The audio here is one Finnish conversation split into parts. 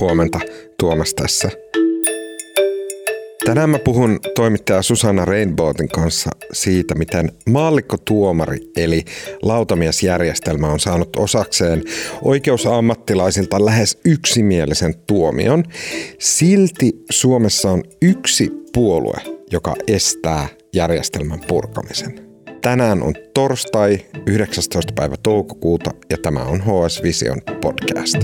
Huomenta Tuomas tässä. Tänään mä puhun toimittaja Susanna Rainbowtin kanssa siitä, miten maallikkotuomari eli lautamiesjärjestelmä on saanut osakseen oikeusammattilaisilta lähes yksimielisen tuomion. Silti Suomessa on yksi puolue, joka estää järjestelmän purkamisen. Tänään on torstai 19. päivä toukokuuta ja tämä on HS Vision podcast.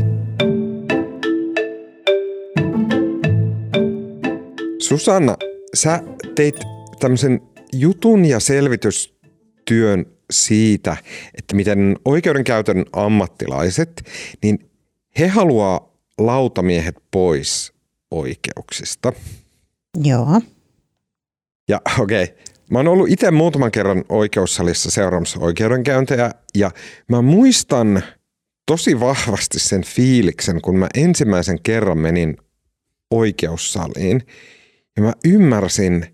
Susanna, sä teit tämmöisen jutun ja selvitystyön siitä, että miten oikeudenkäytön ammattilaiset, niin he haluaa lautamiehet pois oikeuksista. Joo. Ja okei, okay, mä oon ollut itse muutaman kerran oikeussalissa seuraamassa oikeudenkäyntejä ja mä muistan tosi vahvasti sen fiiliksen, kun mä ensimmäisen kerran menin oikeussaliin ja mä ymmärsin,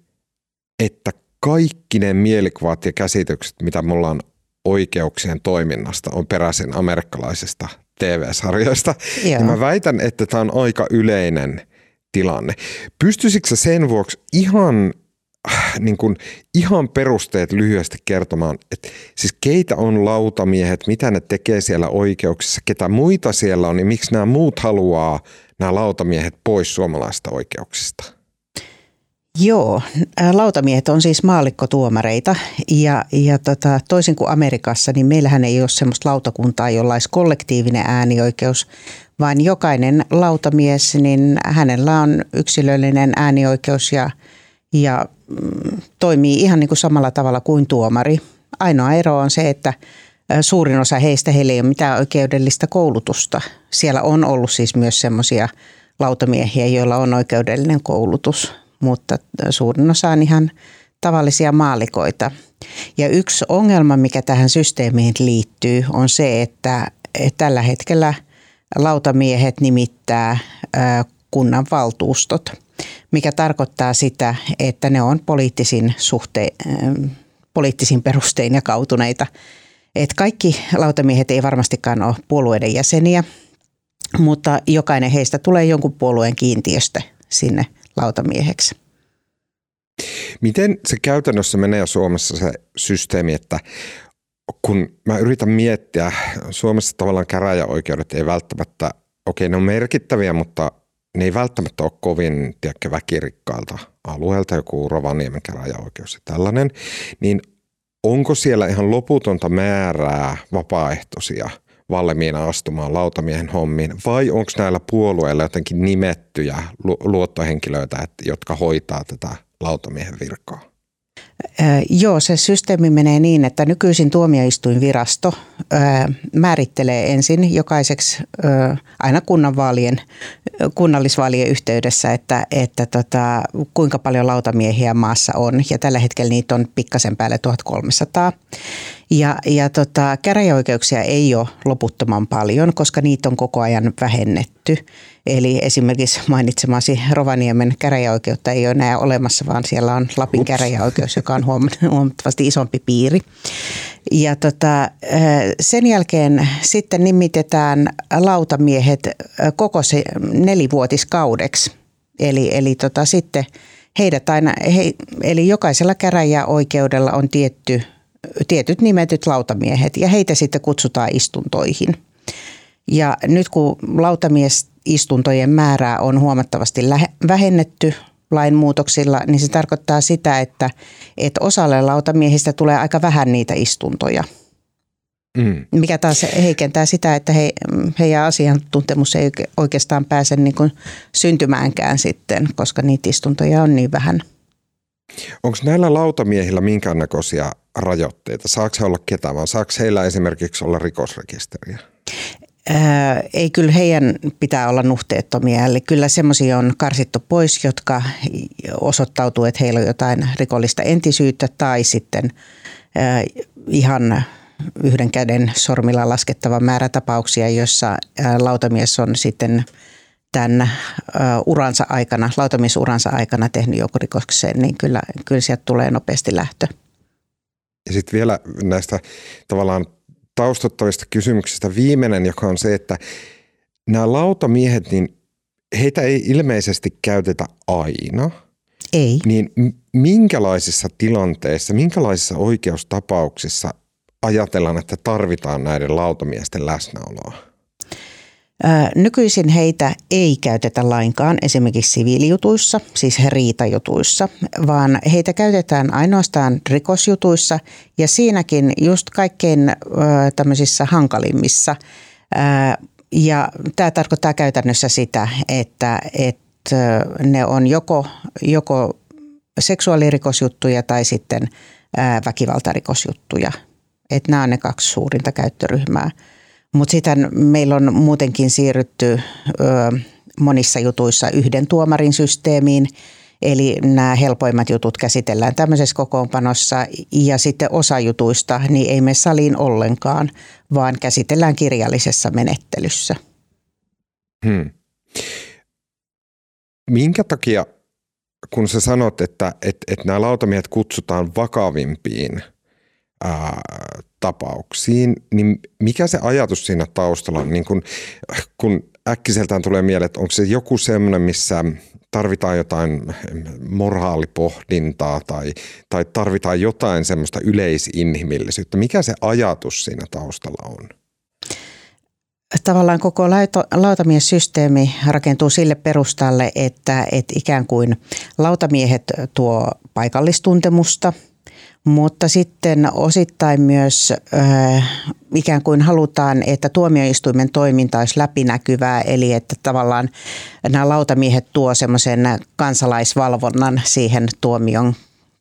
että kaikki ne mielikuvat ja käsitykset, mitä mulla on oikeuksien toiminnasta, on peräisin amerikkalaisesta TV-sarjoista. Ja mä väitän, että tämä on aika yleinen tilanne. Pystyisikö sen vuoksi ihan niin kuin ihan perusteet lyhyesti kertomaan, että siis keitä on lautamiehet, mitä ne tekee siellä oikeuksissa, ketä muita siellä on ja miksi nämä muut haluaa nämä lautamiehet pois suomalaisista oikeuksista? Joo, lautamiehet on siis maallikkotuomareita ja, ja tota, toisin kuin Amerikassa, niin meillähän ei ole sellaista lautakuntaa, jolla olisi kollektiivinen äänioikeus, vaan jokainen lautamies, niin hänellä on yksilöllinen äänioikeus ja, ja mm, toimii ihan niin kuin samalla tavalla kuin tuomari. Ainoa ero on se, että suurin osa heistä heillä ei ole mitään oikeudellista koulutusta. Siellä on ollut siis myös semmoisia lautamiehiä, joilla on oikeudellinen koulutus, mutta suurin osa on ihan tavallisia maalikoita. Ja yksi ongelma, mikä tähän systeemiin liittyy, on se, että tällä hetkellä lautamiehet nimittää kunnan valtuustot, mikä tarkoittaa sitä, että ne on poliittisin, suhte, poliittisin perustein jakautuneita. Et kaikki lautamiehet ei varmastikaan ole puolueiden jäseniä, mutta jokainen heistä tulee jonkun puolueen kiintiöstä sinne lautamieheksi. Miten se käytännössä menee Suomessa se systeemi, että kun mä yritän miettiä, Suomessa tavallaan käräjäoikeudet ei välttämättä, okei ne on merkittäviä, mutta ne ei välttämättä ole kovin tiedätkö, väkirikkailta alueelta, joku Rovaniemen käräjäoikeus ja tällainen, niin onko siellä ihan loputonta määrää vapaaehtoisia – valmiina astumaan lautamiehen hommiin, vai onko näillä puolueilla jotenkin nimettyjä luottohenkilöitä, jotka hoitaa tätä lautamiehen virkaa? Joo, se systeemi menee niin, että nykyisin tuomioistuinvirasto määrittelee ensin jokaiseksi aina kunnanvaalien, kunnallisvaalien yhteydessä, että, että tota, kuinka paljon lautamiehiä maassa on. Ja tällä hetkellä niitä on pikkasen päälle 1300. Ja, ja tota, käräjäoikeuksia ei ole loputtoman paljon, koska niitä on koko ajan vähennetty. Eli esimerkiksi mainitsemasi Rovaniemen käräjäoikeutta ei ole enää olemassa, vaan siellä on Lapin Ups. käräjäoikeus, joka on huomattavasti isompi piiri. Ja tota, sen jälkeen sitten nimitetään lautamiehet koko se nelivuotiskaudeksi. Eli, eli tota, sitten heidät aina, he, eli jokaisella käräjäoikeudella on tietty tietyt nimetyt lautamiehet ja heitä sitten kutsutaan istuntoihin. Ja nyt kun lautamiesistuntojen määrää on huomattavasti vähennetty lainmuutoksilla, niin se tarkoittaa sitä, että, että osalle lautamiehistä tulee aika vähän niitä istuntoja. Mm. Mikä taas heikentää sitä, että he, heidän asiantuntemus ei oikeastaan pääse niin kuin syntymäänkään sitten, koska niitä istuntoja on niin vähän. Onko näillä lautamiehillä minkäännäköisiä rajoitteita? Saako he olla ketään, vaan saako heillä esimerkiksi olla rikosrekisteriä? Ei, kyllä heidän pitää olla nuhteettomia. Eli kyllä semmoisia on karsittu pois, jotka osoittautuu, että heillä on jotain rikollista entisyyttä tai sitten ihan yhden käden sormilla laskettava määrä tapauksia, joissa lautamies on sitten tämän uransa aikana, lautamiesuransa aikana tehnyt joku rikokseen, niin kyllä, kyllä sieltä tulee nopeasti lähtö. Ja sitten vielä näistä tavallaan taustattavista kysymyksistä viimeinen, joka on se, että nämä lautamiehet, niin heitä ei ilmeisesti käytetä aina. Ei. Niin minkälaisissa tilanteissa, minkälaisissa oikeustapauksissa ajatellaan, että tarvitaan näiden lautamiesten läsnäoloa? Nykyisin heitä ei käytetä lainkaan esimerkiksi siviilijutuissa, siis riitajutuissa, vaan heitä käytetään ainoastaan rikosjutuissa ja siinäkin just kaikkein tämmöisissä hankalimmissa. Ja tämä tarkoittaa käytännössä sitä, että, että ne on joko, joko seksuaalirikosjuttuja tai sitten väkivaltarikosjuttuja. Että nämä on ne kaksi suurinta käyttöryhmää. Mutta sitten meillä on muutenkin siirrytty ö, monissa jutuissa yhden tuomarin systeemiin, eli nämä helpoimmat jutut käsitellään tämmöisessä kokoonpanossa ja sitten osa jutuista niin ei mene saliin ollenkaan, vaan käsitellään kirjallisessa menettelyssä. Hmm. Minkä takia, kun sä sanot, että, että, että nämä lautamiehet kutsutaan vakavimpiin – ää, tapauksiin, niin mikä se ajatus siinä taustalla on? Niin kun, kun äkkiseltään tulee mieleen, että onko se joku semmoinen, missä tarvitaan jotain moraalipohdintaa tai, tai tarvitaan jotain semmoista yleisinhimillisyyttä. Mikä se ajatus siinä taustalla on? Tavallaan koko lautamiessysteemi rakentuu sille perustalle, että, että ikään kuin lautamiehet tuo paikallistuntemusta – mutta sitten osittain myös äh, ikään kuin halutaan, että tuomioistuimen toiminta olisi läpinäkyvää, eli että tavallaan nämä lautamiehet tuo semmoisen kansalaisvalvonnan siihen tuomion,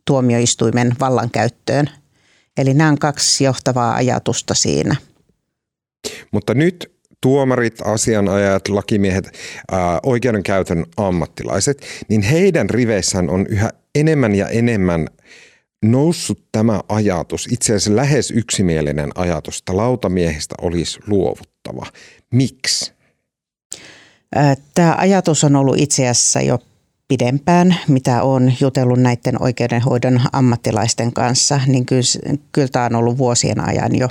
tuomioistuimen vallankäyttöön. Eli nämä on kaksi johtavaa ajatusta siinä. Mutta nyt tuomarit, asianajajat, lakimiehet, ää, oikeudenkäytön ammattilaiset, niin heidän riveissään on yhä enemmän ja enemmän – noussut tämä ajatus, itse asiassa lähes yksimielinen ajatus, että lautamiehistä olisi luovuttava. Miksi? Tämä ajatus on ollut itse asiassa jo pidempään, mitä on jutellut näiden oikeudenhoidon ammattilaisten kanssa, niin kyllä, kyllä tämä on ollut vuosien ajan jo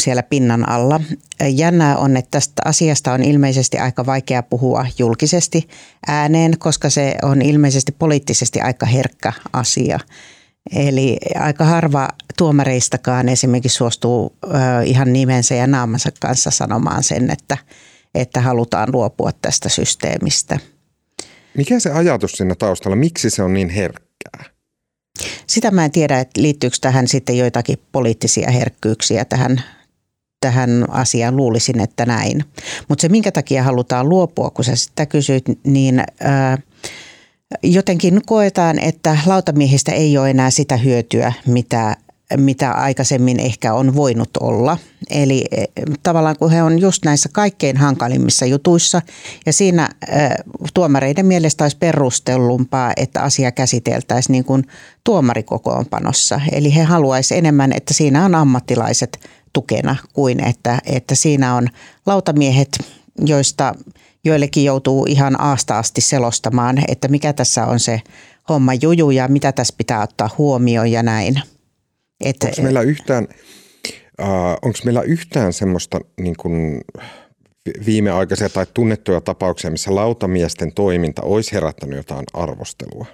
siellä pinnan alla. Jännää on, että tästä asiasta on ilmeisesti aika vaikea puhua julkisesti ääneen, koska se on ilmeisesti poliittisesti aika herkkä asia. Eli aika harva tuomareistakaan esimerkiksi suostuu ihan nimensä ja naamansa kanssa sanomaan sen, että, että halutaan luopua tästä systeemistä. Mikä se ajatus siinä taustalla, miksi se on niin herkkää? Sitä mä en tiedä, että liittyykö tähän sitten joitakin poliittisia herkkyyksiä tähän tähän asiaan, luulisin, että näin. Mutta se, minkä takia halutaan luopua, kun sä sitä kysyit, niin ää, jotenkin koetaan, että lautamiehistä ei ole enää sitä hyötyä, mitä mitä aikaisemmin ehkä on voinut olla. Eli e, tavallaan kun he on just näissä kaikkein hankalimmissa jutuissa ja siinä tuomareiden mielestä olisi perustellumpaa, että asia käsiteltäisiin niin kuin tuomarikokoonpanossa. Eli he haluaisivat enemmän, että siinä on ammattilaiset tukena kuin että, että siinä on lautamiehet, joista joillekin joutuu ihan aasta asti selostamaan, että mikä tässä on se homma juju ja mitä tässä pitää ottaa huomioon ja näin. onko meillä yhtään, äh, meillä yhtään semmoista niin kuin viimeaikaisia tai tunnettuja tapauksia, missä lautamiesten toiminta olisi herättänyt jotain arvostelua?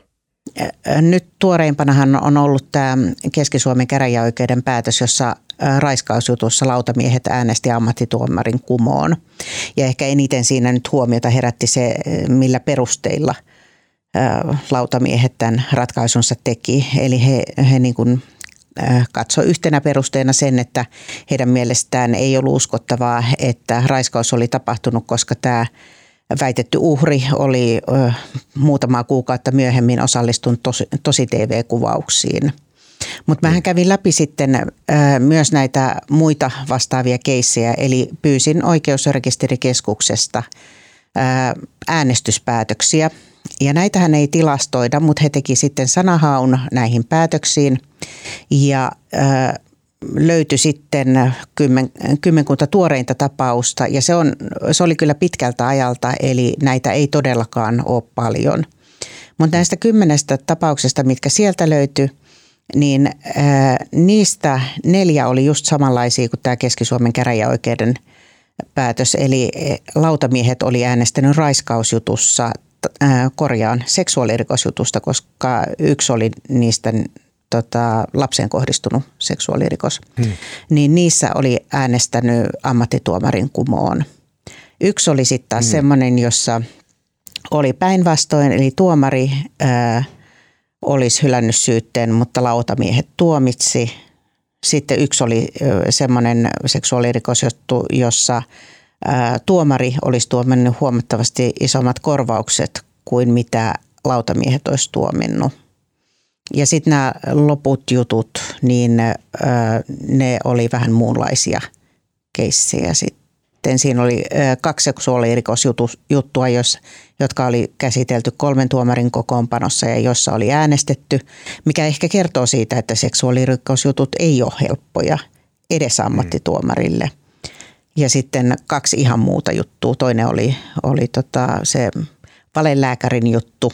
Nyt tuoreimpanahan on ollut tämä Keski-Suomen käräjäoikeuden päätös, jossa raiskausjutussa lautamiehet äänesti ammattituomarin kumoon. Ja ehkä eniten siinä nyt huomiota herätti se, millä perusteilla lautamiehet tämän ratkaisunsa teki. Eli he, he niin kuin katsoi yhtenä perusteena sen, että heidän mielestään ei ollut uskottavaa, että raiskaus oli tapahtunut, koska tämä väitetty uhri oli muutamaa kuukautta myöhemmin osallistunut tosi, tosi TV-kuvauksiin. Mutta mähän kävin läpi sitten myös näitä muita vastaavia keissejä, eli pyysin oikeusrekisterikeskuksesta äänestyspäätöksiä. Ja näitähän ei tilastoida, mutta he teki sitten sanahaun näihin päätöksiin ja löytyi sitten kymmen, kymmenkunta tuoreinta tapausta ja se, on, se oli kyllä pitkältä ajalta, eli näitä ei todellakaan ole paljon. Mutta näistä kymmenestä tapauksesta, mitkä sieltä löytyi, niin ää, niistä neljä oli just samanlaisia kuin tämä Keski-Suomen käräjäoikeuden päätös. Eli e, lautamiehet oli äänestänyt raiskausjutussa, korjaan seksuaalirikosjutusta, koska yksi oli niistä tota, lapseen kohdistunut seksuaalirikos. Hmm. Niin niissä oli äänestänyt ammattituomarin kumoon. Yksi oli sitten taas hmm. semmoinen, jossa oli päinvastoin, eli tuomari ää, olisi hylännyt syytteen, mutta lautamiehet tuomitsi. Sitten yksi oli semmoinen seksuaalirikosjuttu, jossa ää, tuomari olisi tuominnut huomattavasti isommat korvaukset kuin mitä lautamiehet olisi tuominnut. Ja sitten nämä loput jutut, niin ne oli vähän muunlaisia keissejä sitten siinä oli kaksi seksuaalirikosjuttua, jos, jotka oli käsitelty kolmen tuomarin kokoonpanossa ja jossa oli äänestetty, mikä ehkä kertoo siitä, että seksuaalirikosjutut ei ole helppoja edes mm. ammattituomarille. Ja sitten kaksi ihan muuta juttua. Toinen oli, oli tota se valelääkärin juttu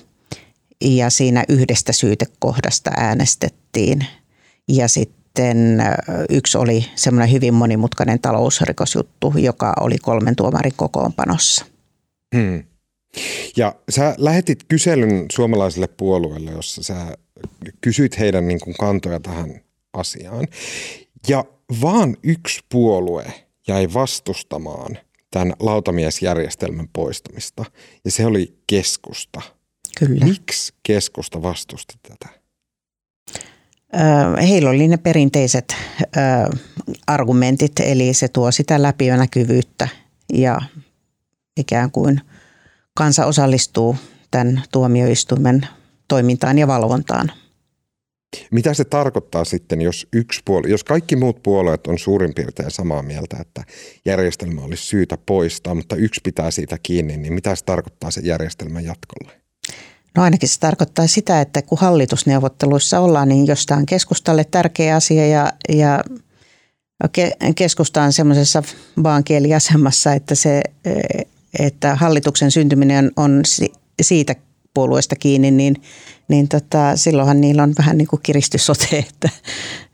ja siinä yhdestä syytekohdasta äänestettiin. Ja sitten yksi oli semmoinen hyvin monimutkainen talousrikosjuttu, joka oli kolmen tuomarin kokoonpanossa. Hmm. Ja sä lähetit kyselyn suomalaisille puolueille, jossa sä kysyit heidän niin kuin kantoja tähän asiaan. Ja vaan yksi puolue jäi vastustamaan tämän lautamiesjärjestelmän poistamista, ja se oli keskusta. Kyllä. Miksi keskusta vastusti tätä? Heillä oli ne perinteiset argumentit, eli se tuo sitä läpinäkyvyyttä ja ikään kuin kansa osallistuu tämän tuomioistuimen toimintaan ja valvontaan. Mitä se tarkoittaa sitten, jos yksi puoli, jos kaikki muut puolueet on suurin piirtein samaa mieltä, että järjestelmä olisi syytä poistaa, mutta yksi pitää siitä kiinni, niin mitä se tarkoittaa sen järjestelmän jatkolle? No ainakin se tarkoittaa sitä, että kun hallitusneuvotteluissa ollaan, niin jos tämä on keskustalle tärkeä asia ja, ja keskusta on semmoisessa vaankieliasemassa, että, se, että hallituksen syntyminen on siitä puolueesta kiinni, niin, niin tota, silloinhan niillä on vähän niin kuin kiristysote, että,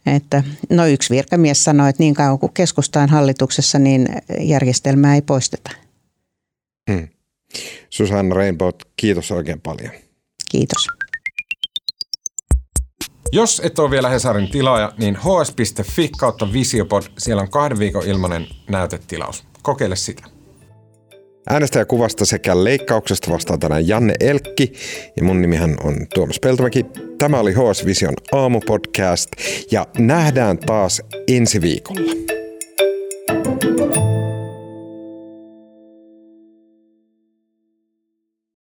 että no yksi virkamies sanoi, että niin kauan kuin keskusta on hallituksessa, niin järjestelmää ei poisteta. Hmm. Susanna Rainbow, kiitos oikein paljon. Kiitos. Jos et ole vielä Hesarin tilaaja, niin hs.fi kautta Visiopod, siellä on kahden viikon ilmainen näytetilaus. Kokeile sitä. Äänestäjäkuvasta sekä leikkauksesta vastaa tänään Janne Elkki ja mun nimihän on Tuomas Peltomäki. Tämä oli HS Vision aamupodcast ja nähdään taas ensi viikolla. thank you